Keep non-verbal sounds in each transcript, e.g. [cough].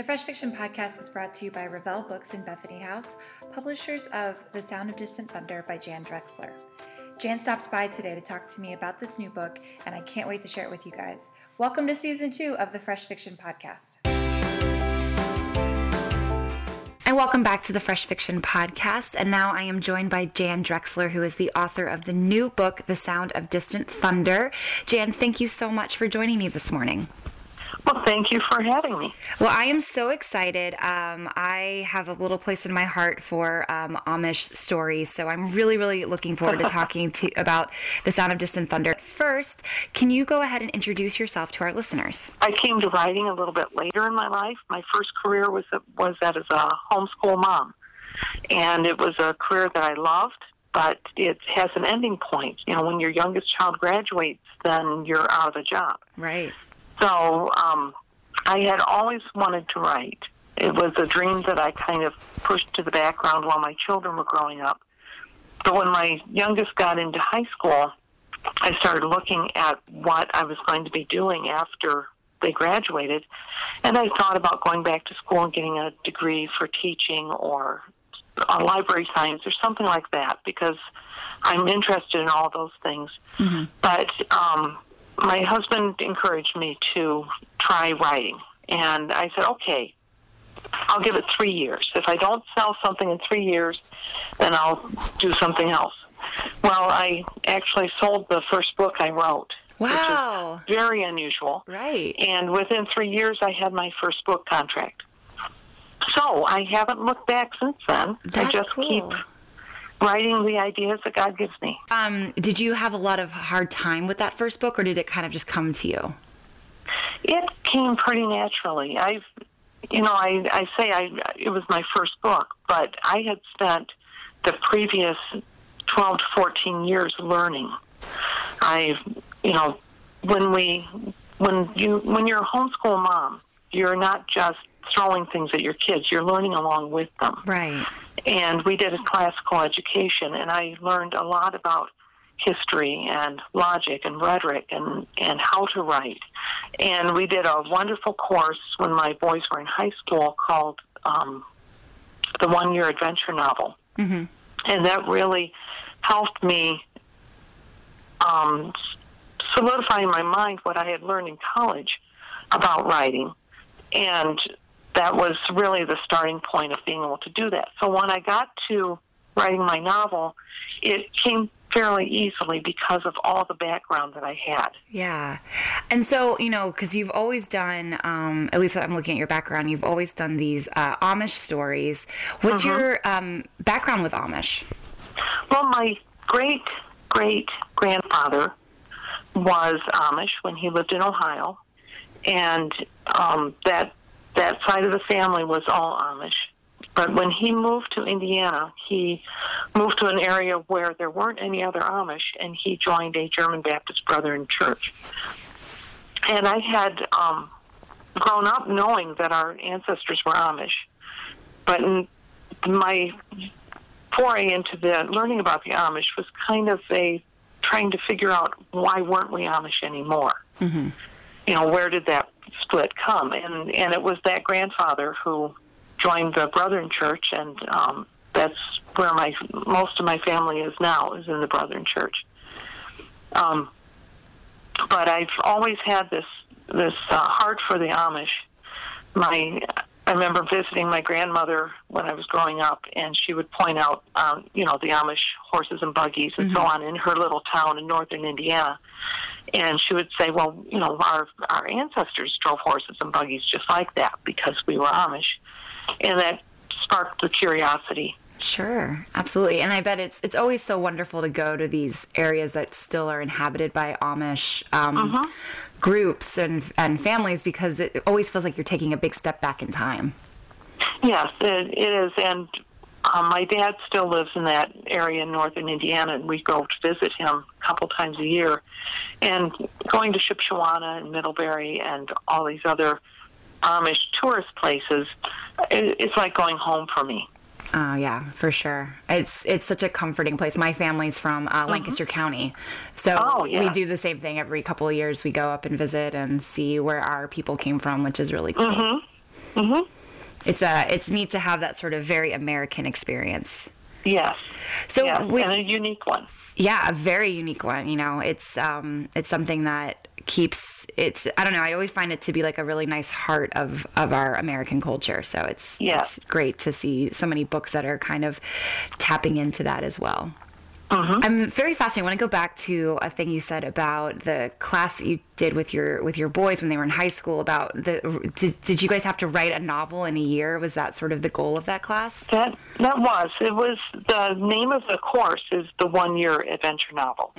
The Fresh Fiction Podcast is brought to you by Revell Books and Bethany House, publishers of The Sound of Distant Thunder by Jan Drexler. Jan stopped by today to talk to me about this new book, and I can't wait to share it with you guys. Welcome to season two of the Fresh Fiction Podcast. And welcome back to the Fresh Fiction Podcast. And now I am joined by Jan Drexler, who is the author of the new book, The Sound of Distant Thunder. Jan, thank you so much for joining me this morning. Well, thank you for having me. Well, I am so excited. Um, I have a little place in my heart for um, Amish stories, so I'm really, really looking forward to talking to [laughs] about the Sound of Distant Thunder. First, can you go ahead and introduce yourself to our listeners? I came to writing a little bit later in my life. My first career was was that as a homeschool mom, and it was a career that I loved. But it has an ending point. You know, when your youngest child graduates, then you're out of a job. Right. So um, I had always wanted to write. It was a dream that I kind of pushed to the background while my children were growing up. But when my youngest got into high school, I started looking at what I was going to be doing after they graduated. And I thought about going back to school and getting a degree for teaching or a library science or something like that because I'm interested in all those things. Mm-hmm. But um, my husband encouraged me to try writing. And I said, okay, I'll give it three years. If I don't sell something in three years, then I'll do something else. Well, I actually sold the first book I wrote. Wow. very unusual. Right. And within three years, I had my first book contract. So I haven't looked back since then. That's I just cool. keep writing the ideas that God gives me. Um, did you have a lot of hard time with that first book, or did it kind of just come to you? It came pretty naturally. I've, you know, I, I say I it was my first book, but I had spent the previous twelve to fourteen years learning. I, you know, when we, when you, when you're a homeschool mom, you're not just throwing things at your kids; you're learning along with them. Right and we did a classical education, and I learned a lot about history and logic and rhetoric and, and how to write. And we did a wonderful course when my boys were in high school called um, the One Year Adventure Novel. Mm-hmm. And that really helped me um, solidify in my mind what I had learned in college about writing. And that was really the starting point of being able to do that. So when I got to writing my novel, it came fairly easily because of all the background that I had. Yeah. And so, you know, because you've always done, um, at least I'm looking at your background, you've always done these uh, Amish stories. What's mm-hmm. your um, background with Amish? Well, my great great grandfather was Amish when he lived in Ohio. And um, that that side of the family was all Amish. But when he moved to Indiana, he moved to an area where there weren't any other Amish, and he joined a German Baptist Brethren church. And I had um, grown up knowing that our ancestors were Amish, but my foray into the learning about the Amish was kind of a trying to figure out why weren't we Amish anymore. Mm-hmm. You know, where did that split come, and and it was that grandfather who joined the Brethren Church, and um, that's where my most of my family is now is in the Brethren Church. Um, but I've always had this this uh, heart for the Amish. My I remember visiting my grandmother when I was growing up, and she would point out, um, you know, the Amish horses and buggies and mm-hmm. so on in her little town in northern Indiana. And she would say, well, you know, our our ancestors drove horses and buggies just like that because we were Amish, and that sparked the curiosity. Sure, absolutely, and I bet it's it's always so wonderful to go to these areas that still are inhabited by Amish um, mm-hmm. groups and and families because it always feels like you're taking a big step back in time. Yes, it, it is, and um, my dad still lives in that area in northern Indiana, and we go to visit him a couple times a year. And going to Shipshewana and Middlebury and all these other Amish tourist places, it's like going home for me. Oh yeah, for sure. It's it's such a comforting place. My family's from uh, mm-hmm. Lancaster County, so oh, yeah. we do the same thing every couple of years. We go up and visit and see where our people came from, which is really cool. Mm-hmm. Mhm. It's a it's neat to have that sort of very American experience. Yes. So yes, with and a unique one. yeah, a very unique one. You know, it's um it's something that keeps it's I don't know. I always find it to be like a really nice heart of of our American culture. So it's Yeah. it's great to see so many books that are kind of tapping into that as well. I'm very fascinated. I want to go back to a thing you said about the class that you did with your with your boys when they were in high school. About the did, did you guys have to write a novel in a year? Was that sort of the goal of that class? That that was it was the name of the course is the one year adventure novel,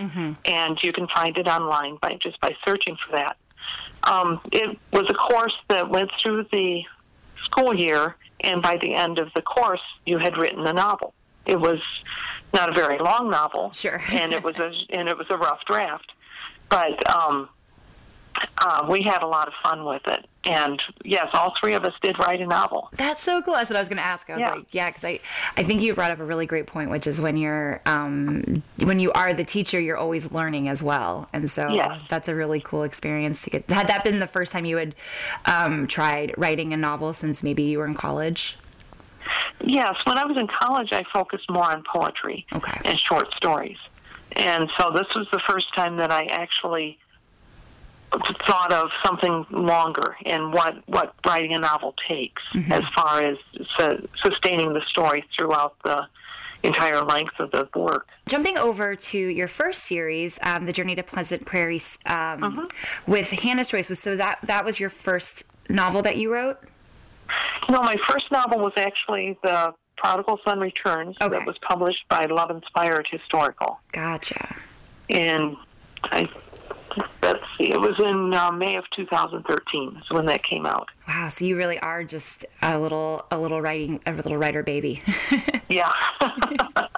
and you can find it online by just by searching for that. Um, it was a course that went through the school year, and by the end of the course, you had written a novel. It was not a very long novel, Sure. [laughs] and it was a and it was a rough draft, but um, uh, we had a lot of fun with it. And yes, all three of us did write a novel. That's so cool. That's what I was going to ask. I was Yeah. like, yeah, because I, I think you brought up a really great point, which is when you're, um, when you are the teacher, you're always learning as well, and so Yes. that's a really cool experience to get. Had that been the first time you had um, tried writing a novel since maybe you were in college? Yes, when I was in college, I focused more on poetry Okay. and short stories. And so this was the first time that I actually thought of something longer and what, what writing a novel takes as far as su- sustaining the story throughout the entire length of the work. Jumping over to your first series, um, the Journey to Pleasant Prairie, um, with Hannah's Choice, was so that that was your first novel that you wrote. No, my first novel was actually The Prodigal Son Returns Okay. that was published by Love Inspired Historical. Gotcha. and I let's see, it was in uh, May of 2013 is when that came out. Wow. So you really are just a little, a little writing, a little writer baby. [laughs] Yeah. [laughs]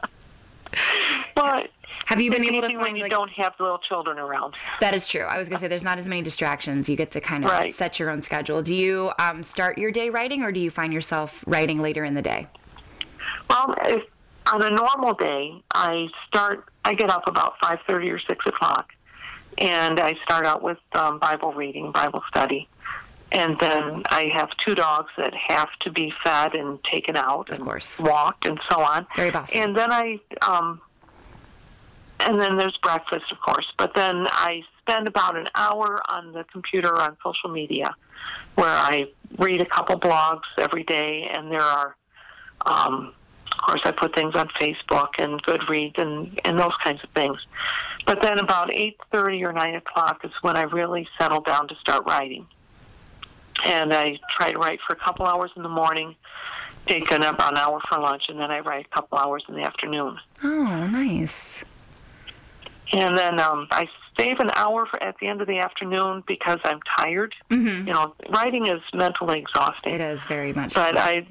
Have you been able to anything when you like don't have little children around. that is true. I was gonna say there's not as many distractions. You get to kind of Right. set your own schedule. Do you um, start your day writing, or do you find yourself writing later in the day? Well, if, on a normal day, I start. I get up about 5:30 or 6 o'clock, and I start out with um, Bible reading, Bible study. And then I have two dogs that have to be fed and taken out, Of and course. walked, and so on. Very bossy. And then I, um, and then there's breakfast, of course. But then I spend about an hour on the computer on social media, where I read a couple blogs every day, and there are, um, of course, I put things on Facebook and Goodreads and and those kinds of things. But then about eight thirty or nine o'clock is when I really settle down to start writing, and I try to write for a couple hours in the morning. Take an, about an hour for lunch, and then I write a couple hours in the afternoon. Oh, nice. And then um, I save an hour for, at the end of the afternoon because I'm tired. Mm-hmm. You know, writing is mentally exhausting. It is very much. But I,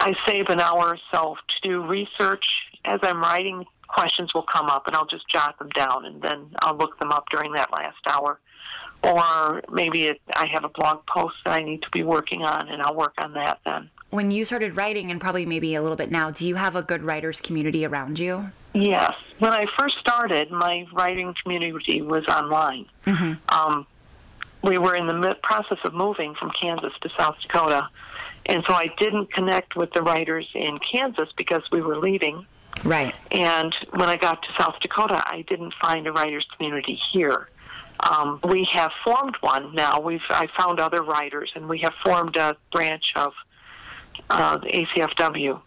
I save an hour or so to do research. As I'm writing, questions will come up, and I'll just jot them down, and then I'll look them up during that last hour. Or maybe it, I have a blog post that I need to be working on, and I'll work on that then. when you started writing, and probably maybe a little bit now, do you have a good writers community around you? Yes. When I first started, my writing community was online. Um, we were in the process of moving from Kansas to South Dakota, and so I didn't connect with the writers in Kansas because we were leaving. Right. And when I got to South Dakota, I didn't find a writers community here. Um, we have formed one now. We've I found other writers, and we have formed a branch of uh, the ACFW.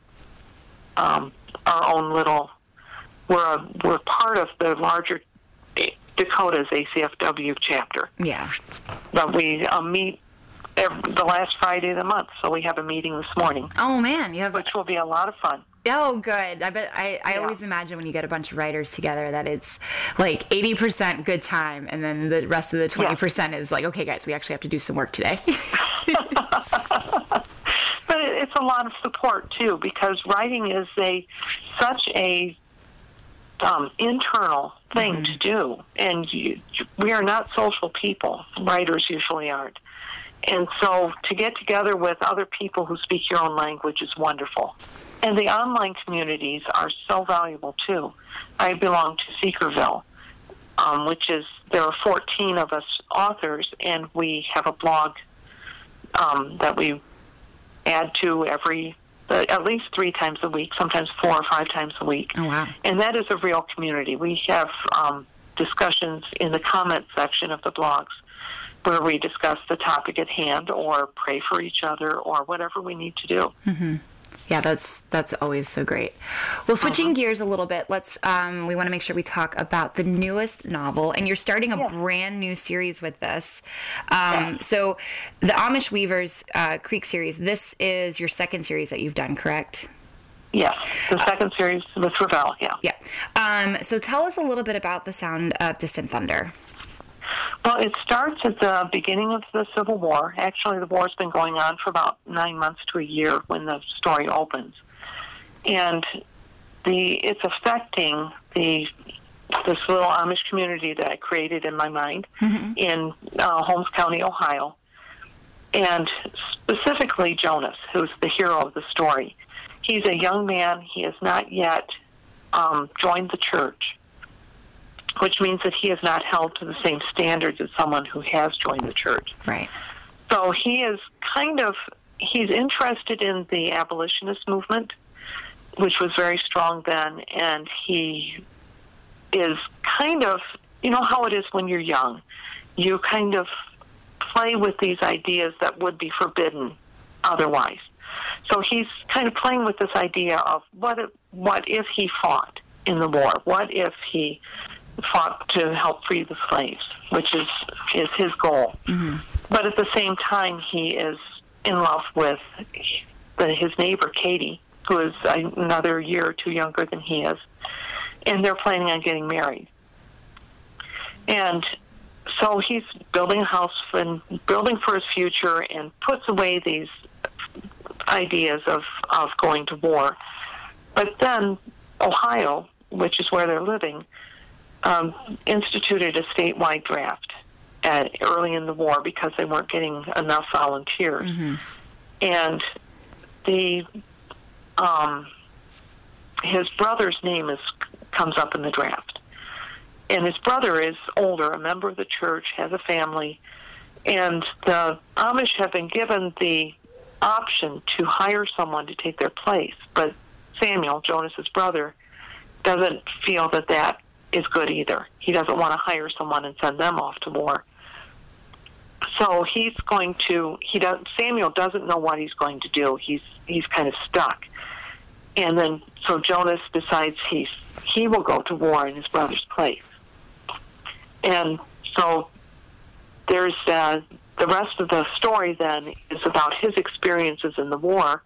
Um, our own little. We're a, we're part of the larger Dakota's ACFW chapter, Yeah. but we uh, meet every, the last Friday of the month. So we have a meeting this morning, Oh man, you have. which will be a lot of fun. Oh, good. I bet. I, I Yeah. always imagine when you get a bunch of writers together that it's like eighty percent good time, and then the rest of the twenty percent is like, okay, guys, we actually have to do some work today. [laughs] [laughs] but it's a lot of support too because writing is a such a um, internal thing to do. And you, we are not social people. Writers usually aren't. And so to get together with other people who speak your own language is wonderful. And the online communities are so valuable too. I belong to seekerville um, which is there are 14 of us authors and we have a blog um, that we add to every uh, at least three times a week, sometimes four or five times a week. Oh wow! And that is a real community. We have um, discussions in the comment section of the blogs where we discuss the topic at hand or pray for each other or whatever we need to do. Mm-hmm. Yeah, that's that's always so great. Well, switching uh-huh. gears a little bit, let's um, we want to make sure we talk about the newest novel, and you're starting a yeah. brand new series with this. Um, yeah. So, the Amish Weaver's uh, Creek series. This is your second series that you've done, correct? Yes, the second uh, series with Revell. Yeah. Yeah. Um, so, tell us a little bit about the sound of Distant Thunder. Well, it starts at the beginning of the Civil War. Actually, the war's been going on for about nine months to a year when the story opens, and the it's affecting the this little Amish community that I created in my mind mm-hmm. in uh, Holmes County, Ohio, and specifically Jonas, who's the hero of the story. He's a young man. He has not yet um, joined the church which means that he is not held to the same standards as someone who has joined the church. Right. So he is kind of he's interested in the abolitionist movement, which was very strong then, and he is kind of you know how it is when you're young. You kind of play with these ideas that would be forbidden otherwise. So he's kind of playing with this idea of what if, what if he fought in the war? What if he fought to help free the slaves, which is is his goal. Mm-hmm. But at the same time, he is in love with the, his neighbor Katie, who is another year or two younger than he is, and they're planning on getting married. And so he's building a house and building for his future, and puts away these ideas of of going to war. But then Ohio, which is where they're living, um, instituted a statewide draft at, early in the war because they weren't getting enough volunteers. Mm-hmm. And the um, his brother's name is comes up in the draft, and his brother is older, a member of the church, has a family, and the Amish have been given the option to hire someone to take their place, but Samuel, Jonas's brother, doesn't feel that that is good either. He doesn't want to hire someone and send them off to war. So he's going to he does Samuel doesn't know what he's going to do. He's he's kind of stuck. And then so Jonas decides he's he will go to war in his brother's place. And so there's uh, the rest of the story then is about his experiences in the war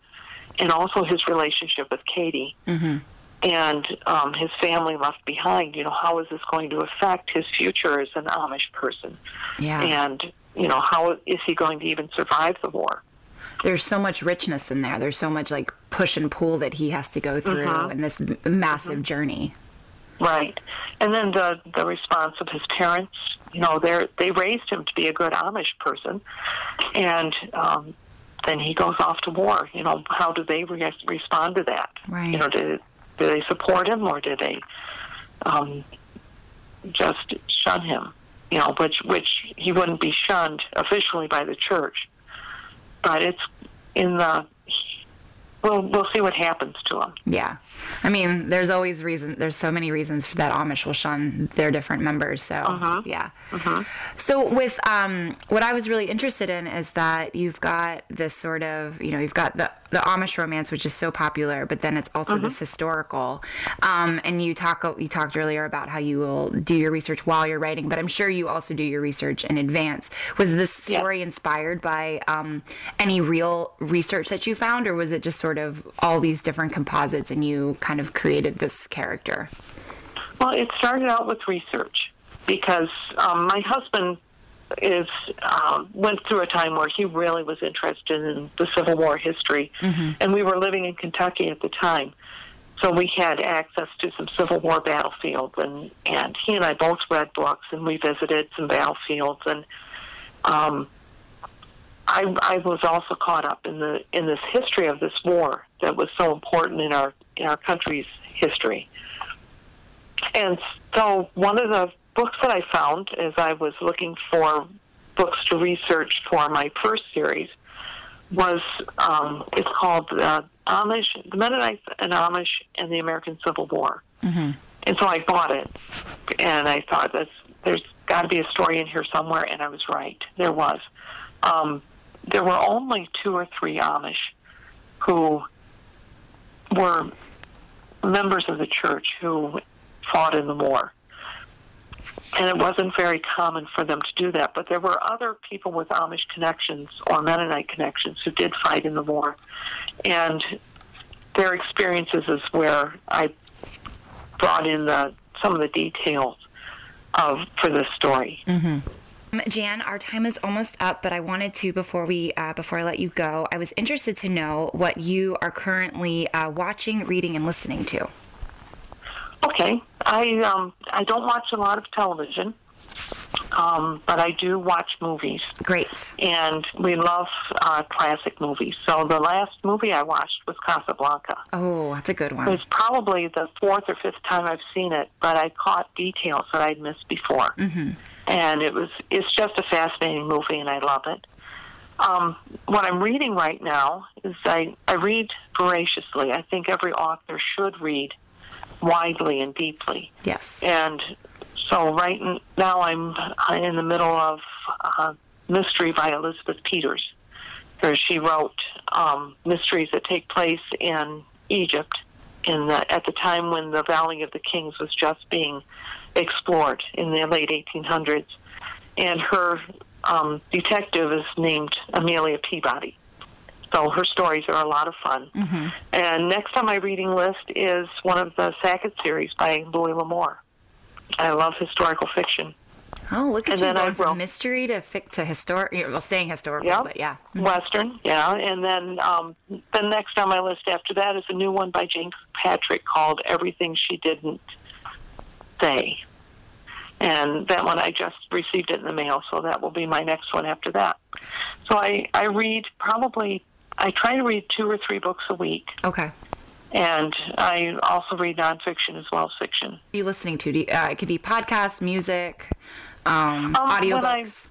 and also his relationship with Katie. Mm-hmm and um, his family left behind. You know, how is this going to affect his future as an Amish person? Yeah. And you know, how is he going to even survive the war? There's so much richness in there. There's so much like push and pull that he has to go through mm-hmm. in this massive mm-hmm. journey. Right, and then the the response of his parents. You know, they they raised him to be a good Amish person, and um, then he goes off to war. You know, how do they re- respond to that? Right. You know, do do they support him or do they um, just shun him? You know, which which he wouldn't be shunned officially by the church, but it's in the. We'll we'll see what happens to him. Yeah, I mean, there's always reason. There's so many reasons that Amish will shun their different members. So uh-huh. yeah. Uh-huh. So with um, what I was really interested in is that you've got this sort of, you know, you've got the the Amish romance, which is so popular, but then it's also uh-huh. this historical. Um, and you talk you talked earlier about how you will do your research while you're writing, but I'm sure you also do your research in advance. Was this story inspired by um, any real research that you found, or was it just sort of all these different composites and you kind of created this character? Well, it started out with research because um, my husband is um, went through a time where he really was interested in the Civil War history, mm-hmm. and we were living in Kentucky at the time, so we had access to some Civil War battlefields, and and he and I both read books, and we visited some battlefields, and um, I I was also caught up in the in this history of this war that was so important in our in our country's history. And so one of the books that I found as I was looking for books to research for my first series was um, it's called uh, Amish, the Mennonites and Amish and the American Civil War. Mm-hmm. And so I bought it, and I thought that's, there's got to be a story in here somewhere, and I was right. There was. Um, there were only two or three Amish who were members of the church who fought in the war. And it wasn't very common for them to do that. But there were other people with Amish connections or Mennonite connections who did fight in the war. And their experiences is where I brought in the some of the details of for this story. Mm-hmm. Jan, our time is almost up, but I wanted to before we uh, before I let you go, I was interested to know what you are currently uh, watching, reading, and listening to. Okay, I um, I don't watch a lot of television, um, but I do watch movies. Great. And we love uh, classic movies. So the last movie I watched was Casablanca. Oh, that's a good one. It was probably the fourth or fifth time I've seen it, but I caught details that I'd missed before. Mm-hmm. And it was it's just a fascinating movie, and I love it. Um, what I'm reading right now is I, I read voraciously. I think every author should read widely and deeply. Yes. And so right now I'm in the middle of uh, Mystery by Elizabeth Peters, where she wrote um, mysteries that take place in Egypt in the, at the time when the Valley of the Kings was just being explored in the late 1800s. And her um, detective is named Amelia Peabody. So her stories are a lot of fun. Mm-hmm. And next on my reading list is one of the Sackett series by Louis L'Amour. I love historical fiction. Oh, look at and you then going I from mystery to fic to historic. Well, staying historical, yeah, but yeah. Mm-hmm. Western, yeah. And then um, the next on my list after that is a new one by Jane Patrick called Everything She Didn't Say. And that one I just received it in the mail, so that will be my next one after that. So I, I read probably, I try to read two or three books a week. Okay. And I also read nonfiction as well as fiction. What are you listening to? Do you, uh, it could be podcasts, music, um, Um, audiobooks.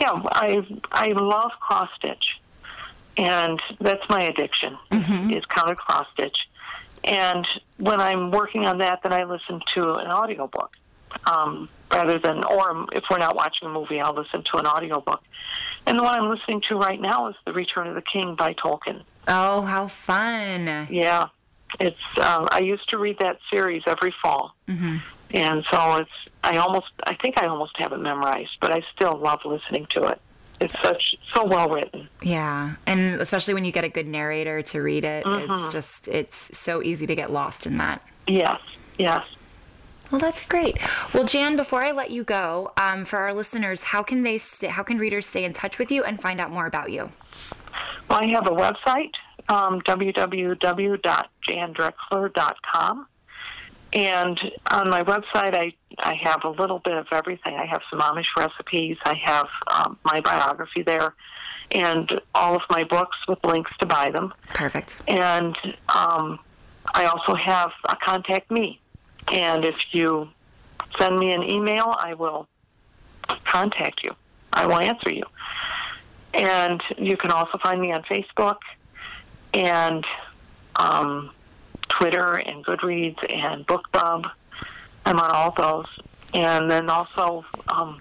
Yeah, I I love cross stitch, and that's my addiction Mhm. is counted cross stitch. And when I'm working on that, then I listen to an audiobook um, rather than, or if we're not watching a movie, I'll listen to an audiobook. And the one I'm listening to right now is The Return of the King by Tolkien. Oh, how fun! Yeah, it's. Uh, I used to read that series every fall, hmm and so it's. I almost. I think I almost have it memorized, but I still love listening to it. It's such so well written. Yeah, and especially when you get a good narrator to read it, it's Mhm. just it's so easy to get lost in that. Yes, yes. Well, that's great. Well, Jan, before I let you go, um, for our listeners, how can they st- how can readers stay in touch with you and find out more about you? Well, I have a website, um, www.jandrexler.com. And on my website, I, I have a little bit of everything. I have some Amish recipes. I have um, my biography there and all of my books with links to buy them. Perfect. And um, I also have a contact me. And if you send me an email, I will contact you. I will answer you. And you can also find me on Facebook and um, Twitter and Goodreads and BookBub. I'm on all those. And then also um,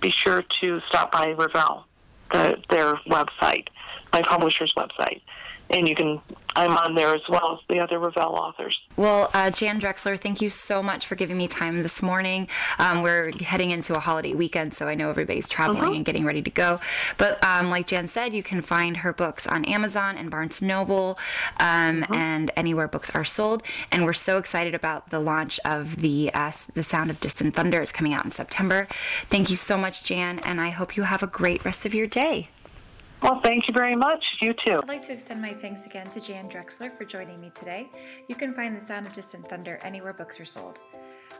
be sure to stop by Revell, the, their website, my publisher's website. And you can, I'm on there as well as the other Revell authors. Well, uh, Jan Drexler, thank you so much for giving me time this morning. Um, we're heading into a holiday weekend, so I know everybody's traveling Mhm. and getting ready to go. But um, like Jan said, you can find her books on Amazon and Barnes Noble um, and anywhere books are sold. And we're so excited about the launch of the uh, the Sound of Distant Thunder. It's coming out in September. Thank you so much, Jan, and I hope you have a great rest of your day. Well, thank you very much. You too. I'd like to extend my thanks again to Jan Drexler for joining me today. You can find The Sound of Distant Thunder anywhere books are sold.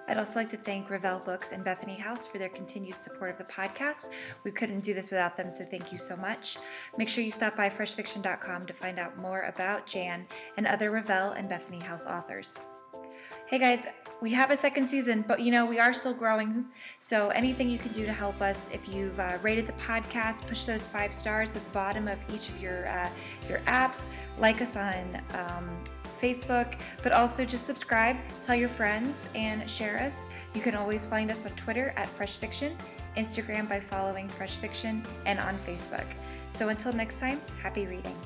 I'd also like to thank Revell Books and Bethany House for their continued support of the podcast. We couldn't do this without them, so thank you so much. Make sure you stop by freshfiction.com to find out more about Jan and other Revell and Bethany House authors. Hey guys, we have a second season, but you know, we are still growing. So anything you can do to help us, if you've uh, rated the podcast, push those five stars at the bottom of each of your uh, your apps, like us on um, Facebook, but also just subscribe, tell your friends, and share us. You can always find us on Twitter at Fresh Fiction, Instagram by following Fresh Fiction, and on Facebook. So until next time, happy reading.